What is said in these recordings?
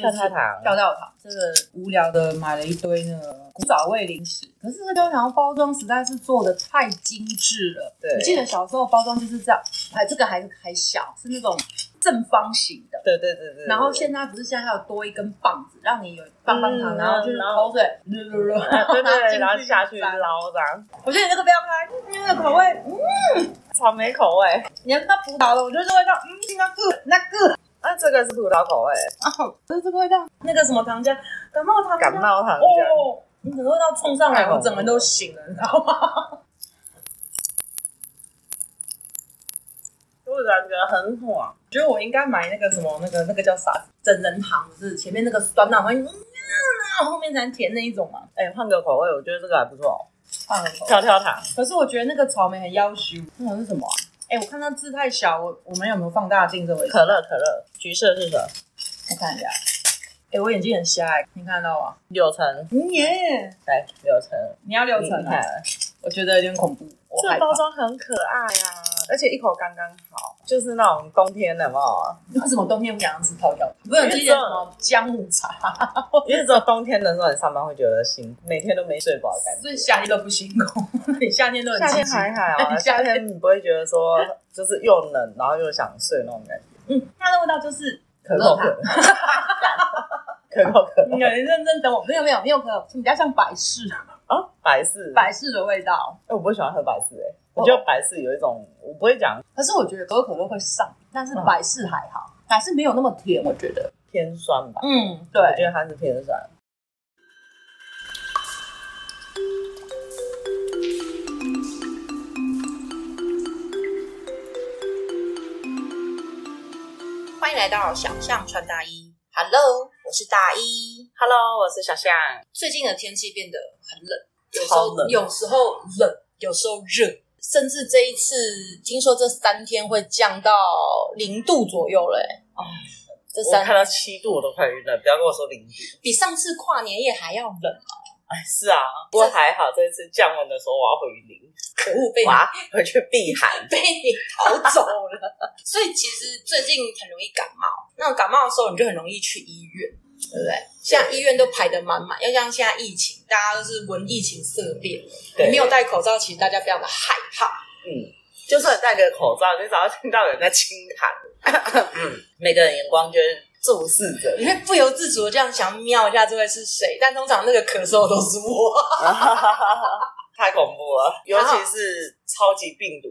跳跳糖，跳跳糖，这个无聊的买了一堆那个古早味零食，可是这个跳跳糖包装实在是做的太精致了。对，我记得小时候包装就是这样，还这个还是还小，是那种正方形的。对对对对。然后现在不是现在还有多一根棒子，让你有棒棒糖，然后就是口水，对对对，然后下去捞这样。我觉得你这个不要开，因为那个口味，嗯，草莓口味。你要它葡萄的，我觉得这味道，嗯，那个那个。啊，这个是葡萄口味，哦，这是这个味道，那个什么糖浆，感冒糖，感冒糖浆，哦，你整个味道冲上来，我整个人都醒了，你知道吗？突然觉得很爽，觉得我应该买那个什么，那个那个叫啥？整人糖，是前面那个酸奶，嗯，后面才甜那一种嘛。哎，换个口味，我觉得这个还不错，换个口味，跳跳糖。可是我觉得那个草莓很夭寿，那个是什么啊？哎、欸，我看它字太小，我我们有没有放大镜？这位可乐可乐，橘色是什么？我看一下。哎、欸，我眼睛很瞎，哎，你看到吗？柳橙。耶、嗯，来柳橙，你要柳橙啊？我觉得有点恐怖。这个包装很可爱啊，而且一口刚刚好，就是那种冬天的嘛。为什么冬天不想吃跳跳糖？不是记得什么姜母茶？因为只有冬天的时候你上班会觉得辛苦，每天都没睡饱的感觉。所以夏天都不辛苦，你夏天都很夏天还好啊，夏天你不会觉得说就是又冷，然后又想睡那种感觉。嗯，它的味道就是可口可乐，可口可乐。你认真等我，没有没有没有可乐，比较像百事。啊，百事，百事的味道。哎、欸，我不会喜欢喝百事，哎，我觉得百事有一种，我不会讲。可是我觉得可口可乐会上，但是百事还好，百事没有那么甜，我觉得偏酸吧。嗯，对，我觉得它是偏酸。欢迎来到小象穿大衣。Hello。我是大一，Hello，我是小象。最近的天气变得很冷，有时候冷，有时候冷，有时候热，甚至这一次听说这三天会降到零度左右嘞。哦，这三天看到七度我都快晕了，不要跟我说零度，比上次跨年夜还要冷哦。哎，是啊，不过还好，这一次降温的时候我要回零，可恶，被你回去避寒，被你逃走了。所以其实最近很容易感冒。那感冒的时候，你就很容易去医院，对不对？现在医院都排得满满，要像现在疫情，大家都是闻疫情色变。你没有戴口罩，其实大家非常的害怕。嗯，就算戴个口罩，你只要听到有人在轻痰，嗯，每个人眼光就是注视着，你会不由自主的这样想瞄一下这位是谁，但通常那个咳嗽都是我，太恐怖了，尤其是超级病毒，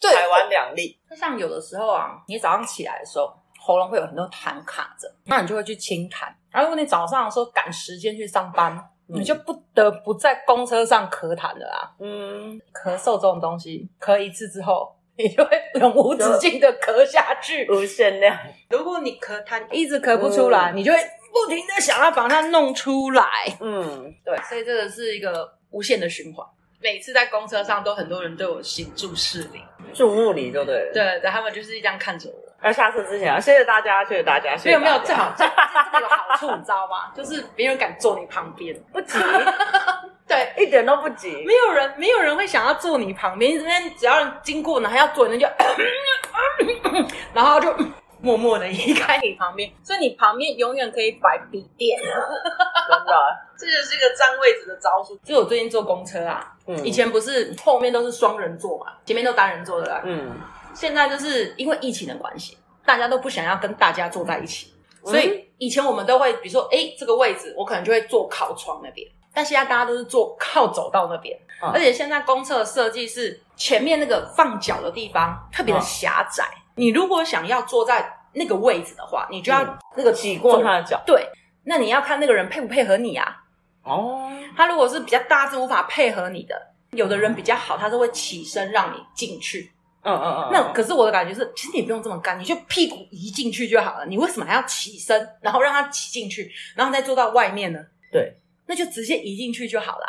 对，台湾两例。就像有的时候啊，你早上起来的时候。喉咙会有很多痰卡着，那你就会去清痰。然后如果你早上的时候赶时间去上班，嗯、你就不得不在公车上咳痰了啊。嗯，咳嗽这种东西，咳一次之后，你就会永无止境的咳下去，无限量。如果你咳痰一直咳不出来，嗯、你就会不停的想要把它弄出来。嗯，对，所以这个是一个无限的循环。每次在公车上都很多人对我行注视礼，注目礼，对不对？对，然后他们就是这样看着我。要下次之前啊，谢谢大家，谢谢大家。没有没有，最好 这这个有好处，你知道吗？就是别人敢坐你旁边，不急，对，一点都不急。没有人，没有人会想要坐你旁边。这边只要人经过，然后要坐，人就，然后就 默默的移开你旁边。所以你旁边永远可以摆笔电。真的，这就是一个占位置的招数。就我最近坐公车啊，嗯，以前不是后面都是双人座嘛，前面都单人座的啦，嗯。现在就是因为疫情的关系，大家都不想要跟大家坐在一起，所以以前我们都会，比如说，哎，这个位置我可能就会坐靠窗那边，但现在大家都是坐靠走道那边，而且现在公厕的设计是前面那个放脚的地方特别的狭窄，你如果想要坐在那个位置的话，你就要那个挤过他的脚，对，那你要看那个人配不配合你啊？哦，他如果是比较大是无法配合你的，有的人比较好，他是会起身让你进去。嗯嗯嗯，那可是我的感觉是，其实你不用这么干，你就屁股移进去就好了。你为什么还要起身，然后让它挤进去，然后再坐到外面呢？对，那就直接移进去就好啦。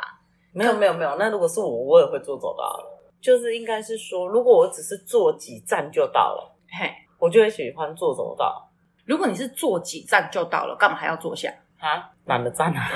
没有没有没有，那如果是我，我也会坐走道。就是应该是说，如果我只是坐几站就到了，嘿，我就会喜欢坐走道。如果你是坐几站就到了，干嘛还要坐下啊？懒得站啊！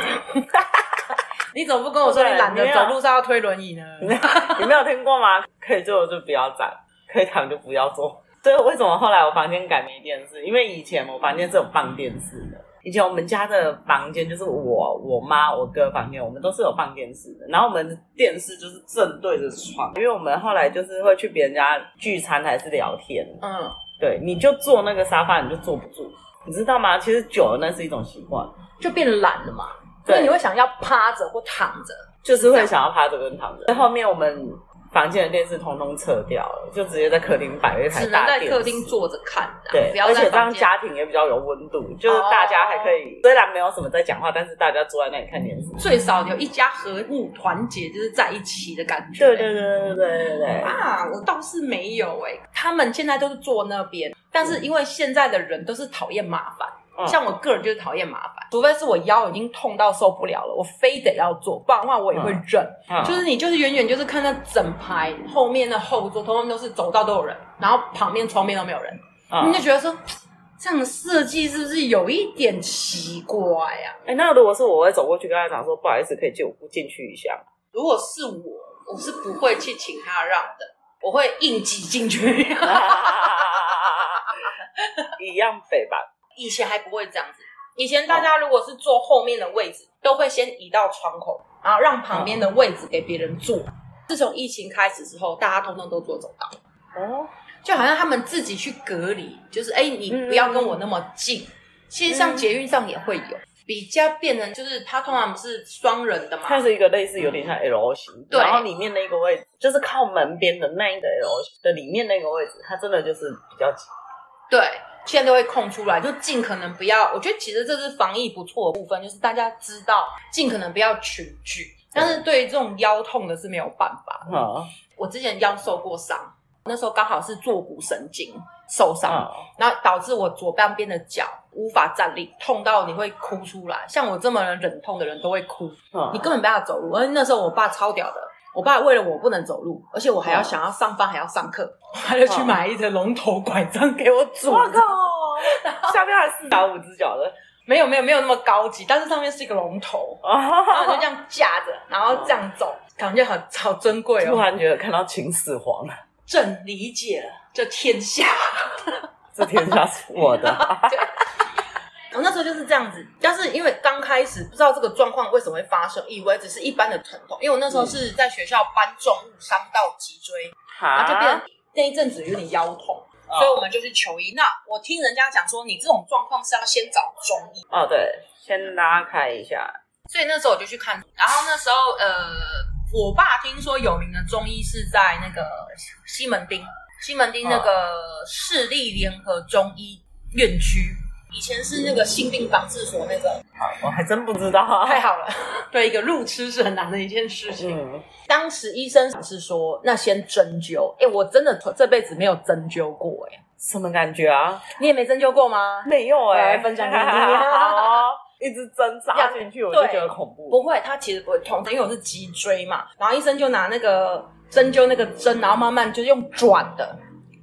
你怎么不跟我说你懒得走路上要推轮椅呢？你没有听过吗？可以坐就不要站。可以躺就不要坐。对，为什么后来我房间改没电视？因为以前我房间是有放电视的，以前我们家的房间就是我、我妈、我哥房间，我们都是有放电视的。然后我们电视就是正对着床，因为我们后来就是会去别人家聚餐还是聊天。嗯，对，你就坐那个沙发，你就坐不住，你知道吗？其实久了那是一种习惯，就变懒了嘛。对，所以你会想要趴着或躺着，就是会想要趴着跟躺着。在后面我们。房间的电视通通撤掉了，就直接在客厅摆一台大电视，只能在客厅坐着看。对，而且这样家庭也比较有温度，就是大家还可以，虽然没有什么在讲话，但是大家坐在那里看电视，最少有一家和睦团结，就是在一起的感觉。对对对对对对对。啊，我倒是没有哎，他们现在都是坐那边，但是因为现在的人都是讨厌麻烦。像我个人就是讨厌麻烦，除非是我腰已经痛到受不了了，我非得要做，不然的话我也会忍。就是你就是远远就是看到整排后面的后座，通通都是走道都有人，然后旁边窗边都没有人，嗯、你就觉得说这样的设计是不是有一点奇怪呀、啊？哎、欸，那如果是我会走过去跟他讲说，不好意思，可以借我进去一下。如果是我，我是不会去请他让的，我会硬挤进去，一样肥吧。以前还不会这样子，以前大家如果是坐后面的位置，哦、都会先移到窗口，然后让旁边的位置给别人坐。自从疫情开始之后，大家通通都坐走道，哦，就好像他们自己去隔离，就是哎，你不要跟我那么近。嗯、其实像捷运上也会有，嗯、比较变成就是它通常不是双人的嘛，它是一个类似有点像 L 型，对，然后里面那个位置就是靠门边的那一个 L 型的里面那个位置，它真的就是比较挤，对。现在都会空出来，就尽可能不要。我觉得其实这是防疫不错的部分，就是大家知道尽可能不要群聚。但是对于这种腰痛的是没有办法。嗯，我之前腰受过伤，那时候刚好是坐骨神经受伤，嗯、然后导致我左半边的脚无法站立，痛到你会哭出来。像我这么忍痛的人都会哭，嗯、你根本没办法走路。而那时候我爸超屌的。我爸为了我不能走路，而且我还要想要上班，还要上课，他就去买一只龙头拐杖给我拄。我靠！下面还四脚五只脚的，没有没有没有那么高级，但是上面是一个龙头，然后就这样架着，然后这样走，感觉很好珍贵哦。突然觉得看到秦始皇了，朕理解了，这天下，这天下是我的。我那时候就是这样子，但是因为刚开始不知道这个状况为什么会发生，以为只是一般的疼痛。因为我那时候是在学校搬重物伤到脊椎，然后就变那一阵子有点腰痛，所以我们就去求医。那我听人家讲说，你这种状况是要先找中医哦，对，先拉开一下。所以那时候我就去看，然后那时候呃，我爸听说有名的中医是在那个西门町，西门町那个市立联合中医院区。以前是那个性病防治所那个，好，我还真不知道。太好了，对，一个路痴是很难的一件事情。嗯、当时医生是说，那先针灸。哎，我真的这辈子没有针灸过，哎，什么感觉啊？你也没针灸过吗？没有哎、欸，分享给你。好，一直针扎进去，我就觉得恐怖。不会，它其实不会痛，因为我是脊椎嘛。然后医生就拿那个针灸那个针，然后慢慢就是用转的。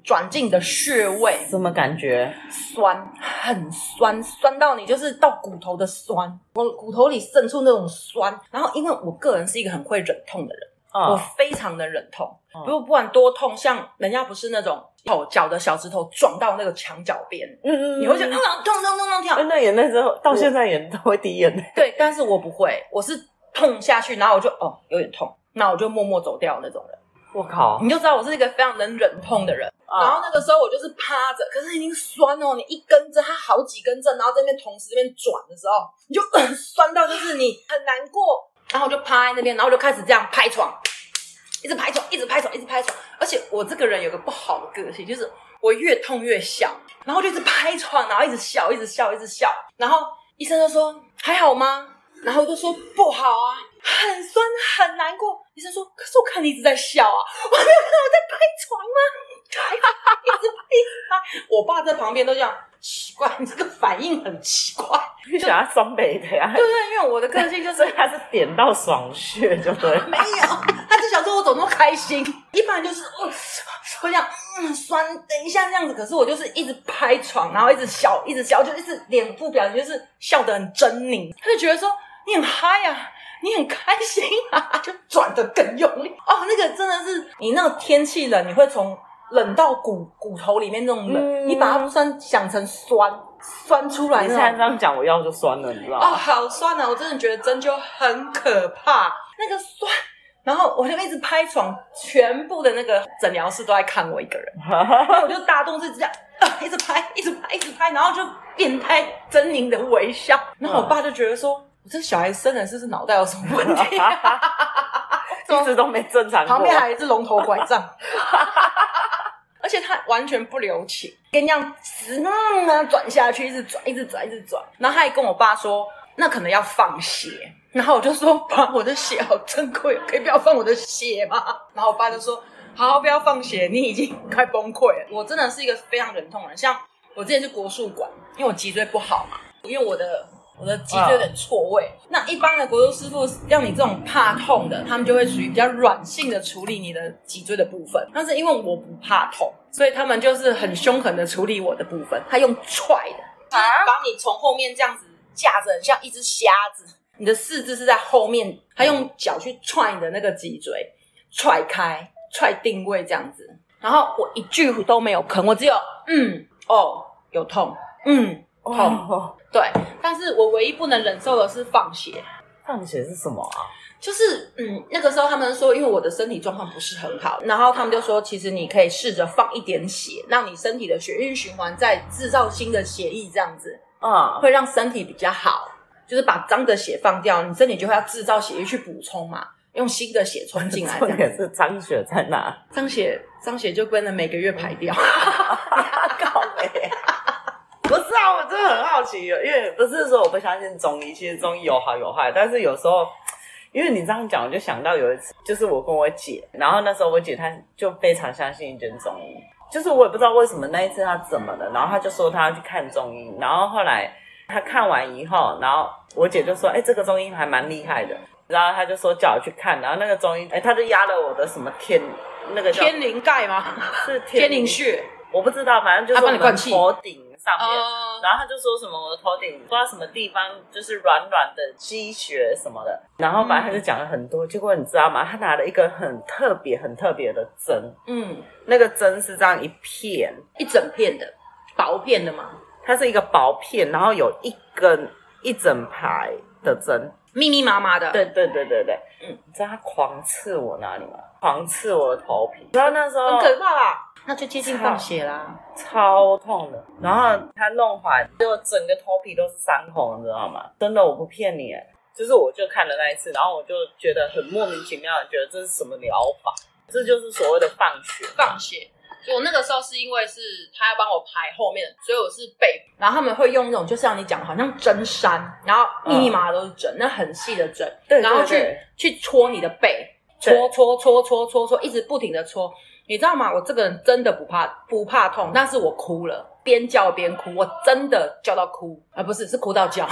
转进的穴位，什么感觉？酸，很酸，酸到你就是到骨头的酸，我骨头里渗出那种酸。然后，因为我个人是一个很会忍痛的人，哦、我非常的忍痛。如果、哦、不管多痛，像人家不是那种头脚的小指头撞到那个墙角边，嗯嗯，你会觉得嗯痛痛痛痛跳。那眼泪之后到现在也都会滴眼泪。对，但是我不会，我是痛下去，然后我就哦有点痛，那我就默默走掉那种人。我靠！你就知道我是一个非常能忍痛的人。嗯、然后那个时候我就是趴着，可是已经酸哦，你一根针，它好几根针，然后这边同时这边转的时候，你就、呃、酸到就是你很难过。然后我就趴在那边，然后我就开始这样拍床，一直拍床，一直拍床，一直拍床。而且我这个人有个不好的个性，就是我越痛越笑，然后就一直拍床，然后一直笑，一直笑，一直笑。然后医生就说还好吗？然后我就说不好啊。很酸，很难过。医生说：“可是我看你一直在笑啊，我没有看到我在拍床吗？一直拍，一直拍。我爸在旁边都这样，奇怪，你这个反应很奇怪。你想要双倍的呀？对对，因为我的个性就是 他是点到爽穴，就对。没有，他就想说我怎么那么开心。一般就是哦，会这样，嗯，酸，等一下这样子。可是我就是一直拍床，然后一直笑，一直笑，就一直脸部表情就是笑得很狰狞。他就觉得说你很嗨呀。你很开心啊，就转的更用力哦。那个真的是你那个天气冷，你会从冷到骨骨头里面那种冷，嗯、你把它酸想成酸，酸出来。你现在这样讲，我腰就酸了，你知道吗？哦，好酸啊！我真的觉得针灸很可怕，那个酸。然后我就一直拍床，全部的那个诊疗室都在看我一个人，然后我就大动作这样，啊，一直拍，一直拍，一直拍，然后就变态狰狞的微笑。然后我爸就觉得说，我这小孩生的是不是脑袋有什么问题？一直都没正常。旁边还有一只龙头拐杖，而且他完全不留情，跟你这样死那么转下去，一直转，一直转，一直转。然后他还跟我爸说，那可能要放血。然后我就说：“爸，我的血好珍贵，可以不要放我的血吗？”然后我爸就说：“好，好，不要放血，你已经快崩溃了。”我真的是一个非常忍痛的人，像我之前去国术馆，因为我脊椎不好嘛，因为我的我的脊椎有点错位。那一般的国术师傅让你这种怕痛的，他们就会属于比较软性的处理你的脊椎的部分。但是因为我不怕痛，所以他们就是很凶狠的处理我的部分。他用踹的，啊、把你从后面这样子架着，像一只瞎子。你的四肢是在后面，他用脚去踹你的那个脊椎，踹开、踹定位这样子。然后我一句都没有吭，我只有嗯哦有痛，嗯痛，哦、对。但是我唯一不能忍受的是放血。放血是什么啊？就是嗯，那个时候他们说，因为我的身体状况不是很好，然后他们就说，其实你可以试着放一点血，让你身体的血液循环，再制造新的血液，这样子啊，嗯、会让身体比较好。就是把脏的血放掉，你身体就会要制造血液去补充嘛，用新的血冲进来。重点是脏血在哪？脏血，脏血就不能每个月排掉。搞嘞！不是啊，我真的很好奇，因为不是说我不相信中医，其实中医有好有坏。但是有时候，因为你这样讲，我就想到有一次，就是我跟我姐，然后那时候我姐她就非常相信一间中医，就是我也不知道为什么那一次她怎么了，然后她就说她要去看中医，然后后来。她看完以后，然后我姐就说：“哎，这个中医还蛮厉害的。”然后她就说叫我去看，然后那个中医，哎，他就压了我的什么天，那个天灵盖吗？是天灵穴，我不知道，反正就是我们头顶上面。然后他就说什么我的头顶不知道什么地方就是软软的积雪什么的，然后反正他就讲了很多。结果你知道吗？他拿了一个很特别、很特别的针，嗯，那个针是这样一片一整片的薄片的吗？它是一个薄片，然后有一根一整排的针，密密麻麻的。对对对对对，嗯，你知道他狂刺我哪里吗？狂刺我的头皮，然后那时候很可怕啦，那就接近放血啦，超痛的。然后他弄完，就整个头皮都是伤口，你知道吗？真的，我不骗你，就是我就看了那一次，然后我就觉得很莫名其妙，觉得这是什么疗法？这就是所谓的放血，放血。我那个时候是因为是他要帮我排后面，所以我是背，然后他们会用那种，就像你讲，好像针山，然后密密麻麻都是针，嗯、那很细的针，对，然后去去戳你的背，戳戳戳戳戳戳，一直不停的戳，你知道吗？我这个人真的不怕不怕痛，但是我哭了，边叫边哭，我真的叫到哭，啊不是，是哭到叫，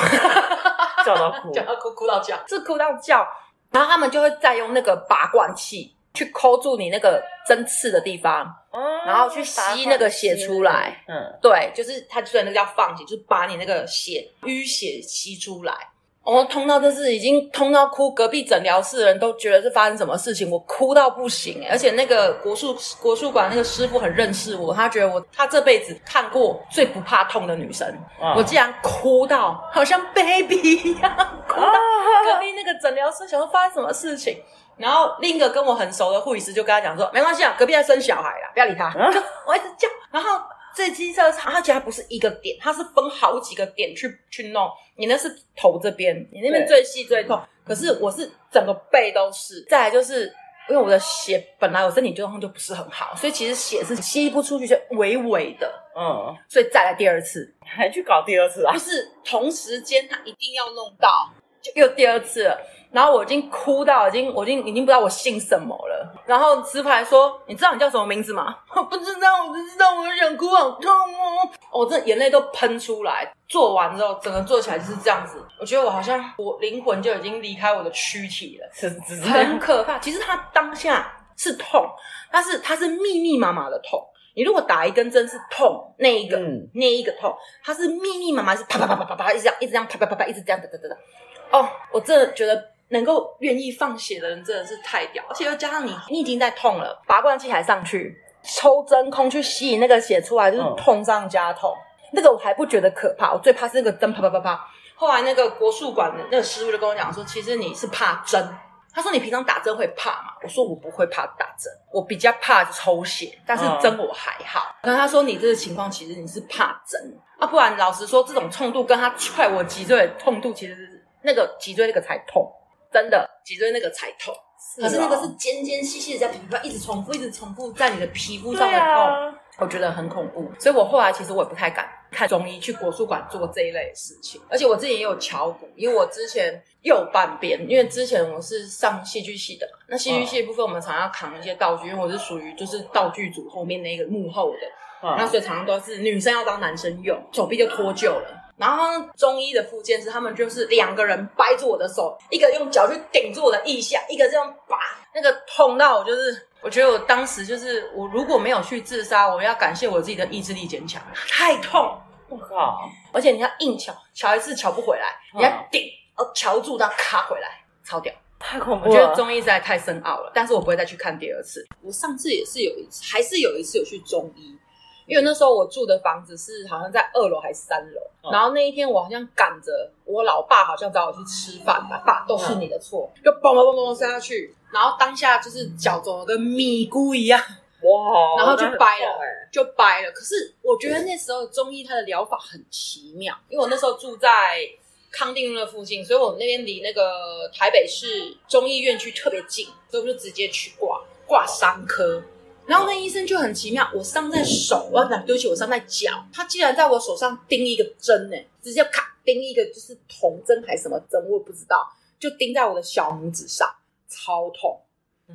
叫到哭，叫到哭，哭到叫，是哭到叫，然后他们就会再用那个拔罐器去抠住你那个针刺的地方。然后去吸那个血出来，嗯，对，就是他虽然那个叫放血，就是把你那个血淤血吸出来。哦，痛到就是已经痛到哭，隔壁诊疗室的人都觉得是发生什么事情，我哭到不行。而且那个国术国术馆那个师傅很认识我，他觉得我他这辈子看过最不怕痛的女生。哦、我竟然哭到好像 baby 一样，哭到 隔壁那个诊疗室想说发生什么事情。然后另一个跟我很熟的护理师就跟他讲说：“没关系啊，隔壁在生小孩啦，不要理他。啊” 我一直叫。然后这机车它其实不是一个点，它是分好几个点去去弄。你那是头这边，你那边最细最痛。可是我是整个背都是。再来就是因为我的血本来我身体状况就不是很好，所以其实血是吸不出去，就微微的。嗯。所以再来第二次，还去搞第二次啊？就是同时间他一定要弄到，就又第二次了。然后我已经哭到，已经，我已经，已经不知道我姓什么了。然后师傅还说：“你知道你叫什么名字吗？”我 不知道，我不知道，我想哭，好痛哦！我这眼泪都喷出来。做完之后，整个做起来就是这样子。我觉得我好像我灵魂就已经离开我的躯体了，是很可怕。其实它当下是痛，但是它是密密麻麻的痛。你如果打一根针是痛，那一个、嗯、那一个痛，它是密密麻麻，是啪啪啪啪啪啪，一直这样，一直这样啪啪啪啪，一直这样哒哒哒哒。哦，我真的觉得。能够愿意放血的人真的是太屌，而且又加上你，你已经在痛了，拔罐器还上去，抽真空去吸引那个血出来，就是痛上加痛。那个我还不觉得可怕，我最怕是那个针啪啪啪啪。后来那个国术馆的那个师傅就跟我讲说，其实你是怕针。他说你平常打针会怕吗？我说我不会怕打针，我比较怕抽血，但是针我还好。然后他说你这个情况其实你是怕针啊，不然老实说这种痛度跟他踹我脊椎的痛度其实那个脊椎那个才痛，真的脊椎那个才痛。可是那个是尖尖细细的在皮肤上一直重复，一直重复在你的皮肤上的痛，我觉得很恐怖。所以我后来其实我也不太敢看中医去国术馆做这一类的事情。而且我自己也有敲鼓，因为我之前右半边，因为之前我是上戏剧系的嘛，那戏剧系的部分我们常常要扛一些道具，因为我是属于就是道具组后面那个幕后的，那所以常常都是女生要当男生用，手臂就脱臼了。然后中医的复健师，他们就是两个人掰住我的手，一个用脚去顶住我的腋下，一个这样拔，那个痛到我就是，我觉得我当时就是，我如果没有去自杀，我要感谢我自己的意志力坚强，太痛，我靠！而且你要硬敲，敲一次敲不回来，你要顶，哦，敲住它卡回来，超屌，太恐怖了。我觉得中医实在太深奥了，但是我不会再去看第二次。我上次也是有一次，还是有一次有去中医。因为那时候我住的房子是好像在二楼还是三楼，嗯、然后那一天我好像赶着我老爸好像找我去吃饭吧，爸都是你的错，嗯、就嘣嘣嘣嘣摔下去，然后当下就是脚肿的跟米糊一样，哇，然后就掰了，就掰了。可是我觉得那时候中医它的疗法很奇妙，因为我那时候住在康定路的附近，所以我们那边离那个台北市中医院区特别近，所以我就直接去挂挂伤科。然后那医生就很奇妙，我伤在手，我不对不起，我伤在脚，他竟然在我手上钉一个针呢，直接咔钉一个就是铜针还是什么针，我也不知道，就钉在我的小拇指上，超痛，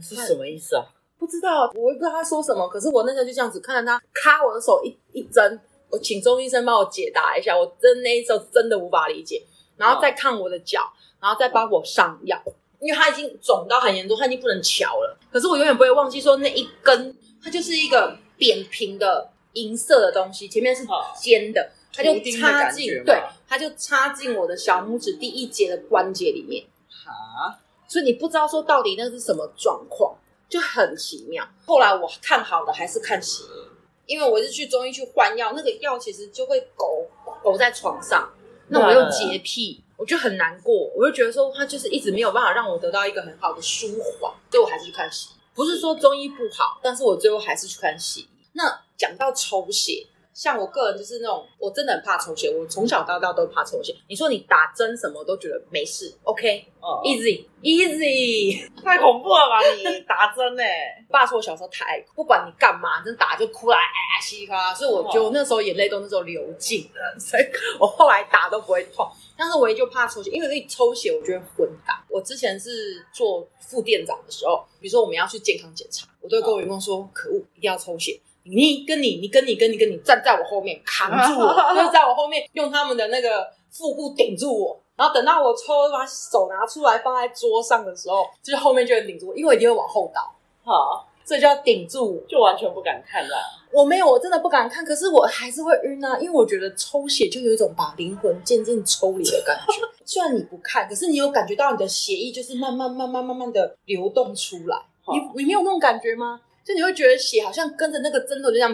是什么意思啊？不知道，我也不知道他说什么。可是我那时候就这样子看着他咔我的手一一针，我请中医生帮我解答一下，我真那时候真的无法理解，然后再看我的脚，然后再帮我上药。因为它已经肿到很严重，它已经不能瞧了。可是我永远不会忘记说那一根，它就是一个扁平的银色的东西，前面是尖的，它就插进，对，它就插进我的小拇指第一节的关节里面。哈，所以你不知道说到底那是什么状况，就很奇妙。后来我看好的还是看西医，因为我是去中医去换药，那个药其实就会勾勾在床上，那我又洁癖。我就很难过，我就觉得说他就是一直没有办法让我得到一个很好的舒缓，所以我还是去看西医。不是说中医不好，但是我最后还是去看西医。那讲到抽血，像我个人就是那种，我真的很怕抽血，我从小到大都怕抽血。你说你打针什么都觉得没事，OK，哦，easy easy，太恐怖了吧？你打针呢、欸？爸说我小时候太爱，不管你干嘛，真打就哭来，哎呀稀里哗啦，所以我就那时候眼泪都那时候流尽了，所以我后来打都不会痛。但是我一就怕抽血，因为一抽血我就会昏倒。我之前是做副店长的时候，比如说我们要去健康检查，我都会跟我员工说：“可恶，一定要抽血！你跟你，你跟你，跟你，跟你站在我后面扛住我，就是在我后面用他们的那个腹部顶住我。然后等到我抽，把手拿出来放在桌上的时候，就是后面就会顶住我，因为我一定会往后倒。好。”所以就要顶住，就完全不敢看了。我没有，我真的不敢看。可是我还是会晕啊，因为我觉得抽血就有一种把灵魂渐渐抽离的感觉。虽然你不看，可是你有感觉到你的血液就是慢慢、慢慢、慢慢的流动出来。你你没有那种感觉吗？就你会觉得血好像跟着那个针头就这样，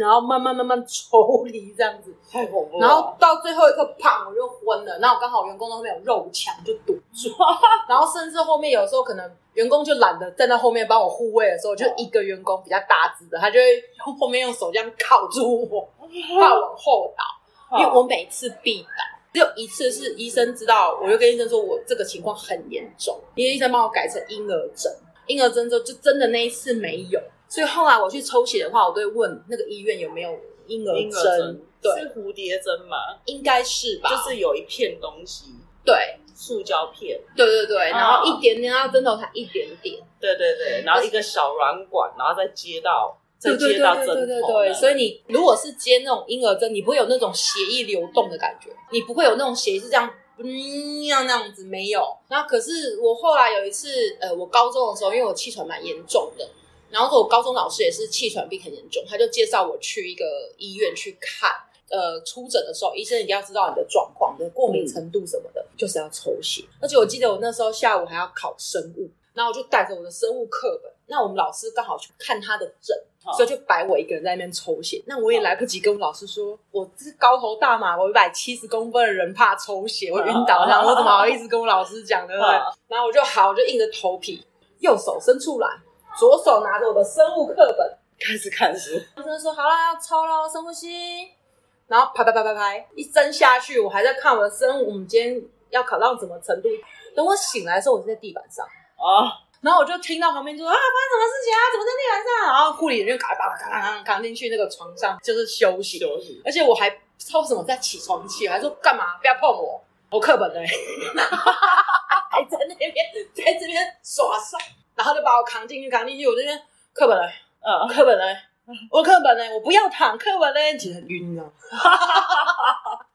然后慢慢慢慢抽离这样子，太恐怖了。然后到最后一刻，砰，我就昏了。然后刚好员工后面有肉墙就堵住，然后甚至后面有时候可能员工就懒得站在后面帮我护卫的时候，就一个员工比较大只的，他就会用后面用手这样铐住我，怕往后倒，因为我每次必倒，只有一次是医生知道，我就跟医生说我这个情况很严重，因为医生帮我改成婴儿针。婴儿针之后就真的那一次没有，所以后来我去抽血的话，我都会问那个医院有没有婴儿针。对，是蝴蝶针吗？应该是吧，就是有一片东西，对，塑胶片，对对对，然后一点点，然后针头才一点点，对对对，然后一个小软管，然后再接到，再接到针头。对对对，所以你如果是接那种婴儿针，你不会有那种血液流动的感觉，你不会有那种血液是这样。嗯，要那样子没有。然后可是我后来有一次，呃，我高中的时候，因为我气喘蛮严重的，然后说我高中老师也是气喘病很严重，他就介绍我去一个医院去看。呃，出诊的时候，医生一定要知道你的状况，你的过敏程度什么的，嗯、就是要抽血。而且我记得我那时候下午还要考生物，然后我就带着我的生物课本，那我们老师刚好去看他的诊，所以就摆我一个人在那边抽血。那我也来不及跟我老师说，我是高头大马，我一百七十公分的人怕抽血，我晕倒，然后我怎么好意思跟我老师讲对不对？然后我就好，我就硬着头皮，右手伸出来，左手拿着我的生物课本开始看书。医生说好啦，要抽了，深呼吸，然后拍拍拍拍拍，一针下去，我还在看我的生物，我们今天要考到什么程度？等我醒来的时候，我是在地板上啊。然后我就听到旁边就说啊，发生什么事情啊？怎么在地板上？然后护理人员赶快把我扛扛扛进去那个床上，就是休息。休息。而且我还不知道为什么在起床气，还说干嘛？不要碰我，我课本呢？还在那边在这边耍帅，然后就把我扛进去，扛进去。我这边课本嘞？嗯，课本嘞？我课本嘞？我不要躺，课本嘞？其实很晕啊。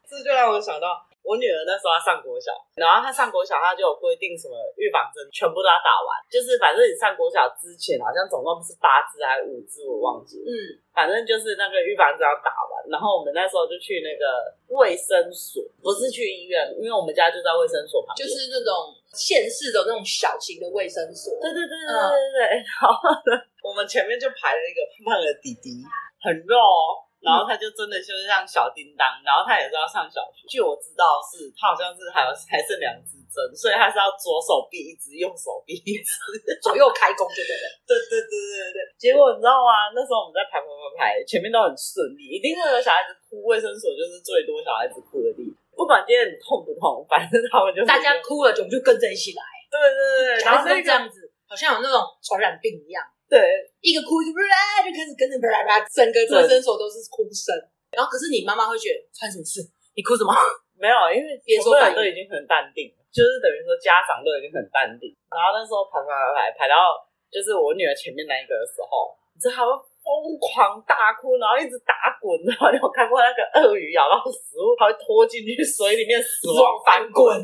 这就让我想到。我女儿那时候她上国小，然后她上国小，她就有规定什么预防针，全部都要打完。就是反正你上国小之前，好像总共是八支还是五支，我忘记了。嗯，反正就是那个预防针要打完。然后我们那时候就去那个卫生所，不是去医院，因为我们家就在卫生所旁边，就是那种县市的那种小型的卫生所。对对对对对对对。嗯、然后呢，我们前面就排了一个胖胖的弟弟，很肉哦。然后他就真的就是像小叮当，然后他也是要上小学。据我知道是，他好像是还有还剩两只针，所以他是要左手臂一支，右手臂一支，左右开弓就对了。对对对对对。结果你知道吗？那时候我们在排排排排，前面都很顺利，一定会有小孩子哭。卫生所就是最多小孩子哭的地方，不管今天你痛不痛，反正他们就大家哭了，就我们就跟着一起来。对对对，然后是这样子，好像有那种传染病一样。对，一个哭一个啦，就开始跟着啪啪啪，整个卫生所都是哭声。然后可是你妈妈会觉得发生什么事？你哭什么？没有，因为别人都已经很淡定了，就是等于说家长都已经很淡定。然后那时候排排排排排到就是我女儿前面那一个的时候，你知道她疯狂大哭，然后一直打滚。然后你有看过那个鳄鱼咬到食物，它会拖进去水里面死亡翻滚。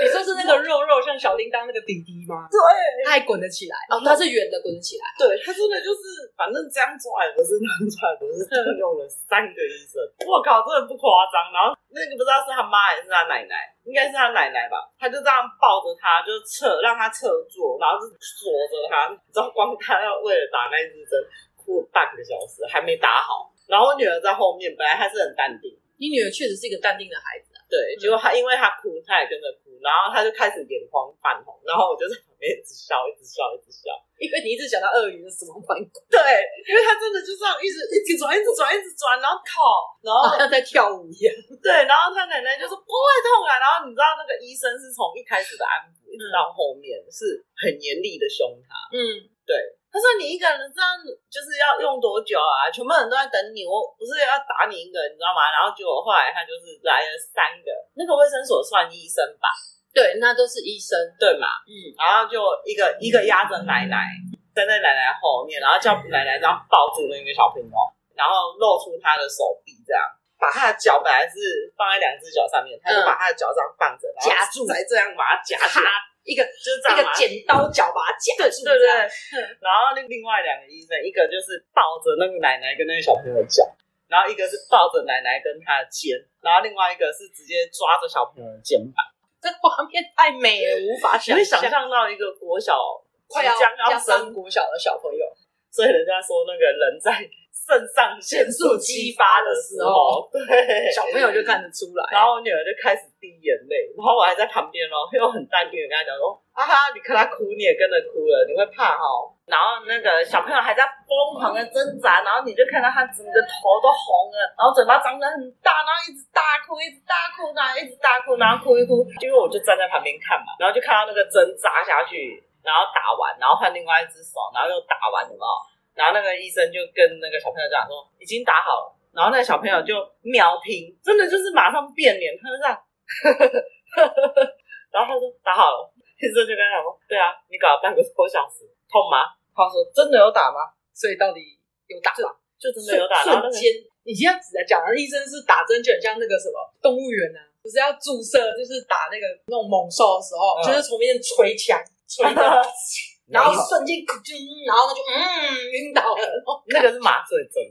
你说是那个肉肉像小叮当那个弟弟吗？对，他还滚得起来哦，他是圆的，滚得起来。对，他真的就是，反正这样抓也不是，那样抓也不是，用了三个医生。我靠，真的不夸张。然后那个不知道是他妈还是他奶奶，应该是他奶奶吧？他就这样抱着他，就侧让他侧坐，然后就锁着他。你知道，光他要为了打那支针，哭了半个小时还没打好。然后我女儿在后面，本来她是很淡定。你女儿确实是一个淡定的孩子。对，结果他因为他哭，他也跟着哭，然后他就开始眼眶泛红，然后我就在旁边一直笑，一直笑，一直笑，因为你一直想到鳄鱼是什么反应。对，因为他真的就这样一直一直转，一直转，一直转，然后靠，然后 像在跳舞一样。对，然后他奶奶就说不会痛啊，然后你知道那个医生是从一开始的安抚，一直到后面是很严厉的凶他。嗯，对。他说：“你一个人这样就是要用多久啊？全部人都在等你，我不是要打你一个人，你知道吗？然后结果后来他就是来了三个，那个卫生所算医生吧？对，那都是医生，对嘛？嗯，然后就一个一个压着奶奶站在奶奶后面，然后叫奶奶这样抱住那个小朋友，然后露出他的手臂，这样把他的脚本来是放在两只脚上面，他就把他的脚这样放着，夹住，才这样把它夹住。”一个就是一个剪刀脚把它夹住，对对对。然后另另外两个医生，一个就是抱着那个奶奶跟那个小朋友的脚，然后一个是抱着奶奶跟他的肩，然后另外一个是直接抓着小朋友的肩膀。这画面太美了，无法想象。你想象到一个国小快要要升国小的小朋友，所以人家说那个人在。肾上腺素激发的时候，对，小朋友就看得出来。然后我女儿就开始滴眼泪，然后我还在旁边哦，又很淡定的跟她讲说：“啊哈，你看她哭，你也跟着哭了，你会怕哦。”然后那个小朋友还在疯狂的挣扎，然后你就看到他整个头都红了，然后嘴巴张得很大，然后一直大哭，一直大哭，然后一直大哭，然后哭一哭。因为我就站在旁边看嘛，然后就看到那个针扎下去，然后打完，然后换另外一只手，然后又打完，有没有？然后那个医生就跟那个小朋友讲说，已经打好了。然后那个小朋友就秒停，真的就是马上变脸，他就这样，然后他说打好了。医生就跟他讲说，对啊，你搞了半个多小时，痛吗？他说真的有打吗？所以到底有打吗？就真的有打。瞬间，你这样子来讲，医生是打针就很像那个什么动物园啊，不是要注射，就是打那个那种猛兽的时候，嗯、就是从边捶墙，捶的。然后瞬间，然后他就嗯晕倒了。那个是麻醉针，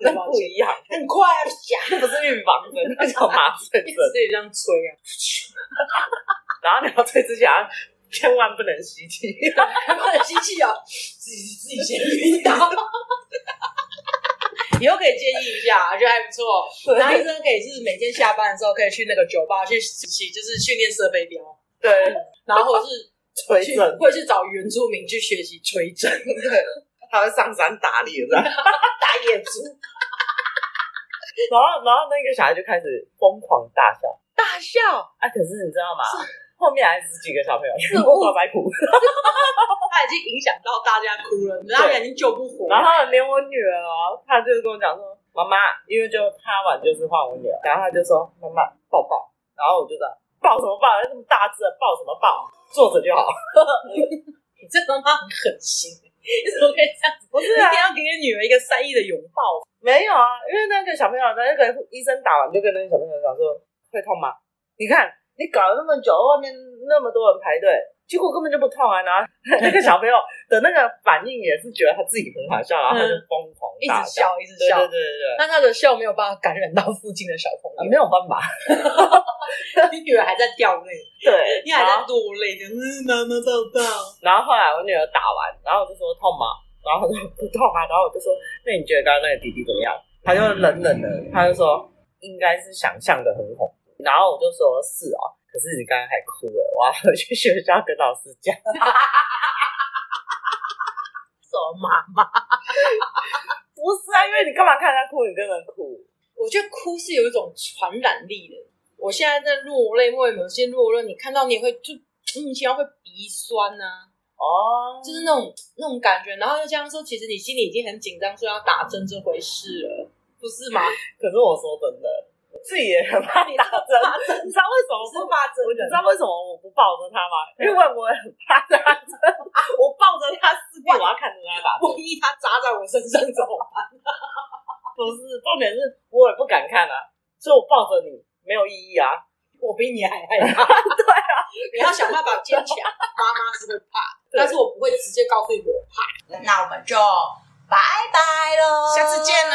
那不一样，很快啊，那不是预防针，那叫麻醉针，一直这样吹啊。然后你要吹之前，千万不能吸气，不能吸气哦，自己自己先晕倒。以后可以建议一下，我觉得还不错。然后医生可以是每天下班的时候可以去那个酒吧去实习，就是训练射飞镖。对，然后或者是吹针，会去找原住民去学习吹 针。对，他会上山打猎，打野猪。然后，然后那个小孩就开始疯狂大笑，大笑。啊，可是你知道吗？后面还十几个小朋友全部都在哭，他已经影响到大家哭了，然后他已经救不活。然后连我女儿哦，她就跟我讲说：“妈妈，因为就他玩就是换我女儿，然后他就说妈妈抱抱。”然后我就说：“抱什么抱？那么大只，抱什么抱？坐着就好。”你这妈妈很狠心，你怎么可以这样子？不是啊，一定要给你女儿一个善意的拥抱。没有啊，因为那个小朋友，那个医生打完就跟那个小朋友讲说：“会痛吗？”你看。你搞了那么久，外面那么多人排队，结果根本就不痛啊！然后 那个小朋友 的那个反应也是觉得他自己很好笑，然后他就疯狂一直笑，一直笑。对对对对。但他的笑没有办法感染到附近的小朋友，没有办法。你女儿还在掉泪，对，你还在落泪，就是妈妈抱抱。然后后来我女儿打完，然后我就说痛吗？然后她说不痛啊。然后我就说，那你觉得刚刚那个弟弟怎么样？他就冷冷的，他就说应该是想象的很恐怖。然后我就说是哦。可是你刚刚还哭了，我要回去学校跟老师讲。说妈妈，不是啊，因为你干嘛看他哭，你跟着哭？我觉得哭是有一种传染力的。我现在在落泪，为某些落泪，你看到你也会就嗯，情况会鼻酸呐、啊。哦，就是那种那种感觉。然后又这样说，其实你心里已经很紧张，说要打针这回事了，不是吗？可是我说真的。自己也很怕打针，你知道为什么不怕针？你知道为什么我不抱着他吗？因为我也很怕打针，我抱着他四遍，我要看着他打针，万一他扎在我身上怎么办？不是，重点是我也不敢看啊，所以我抱着你没有意义啊，我比你还害怕。对啊，你要想办法坚强。妈妈是会怕，但是我不会直接告诉你我怕。那我们就拜拜喽，下次见了。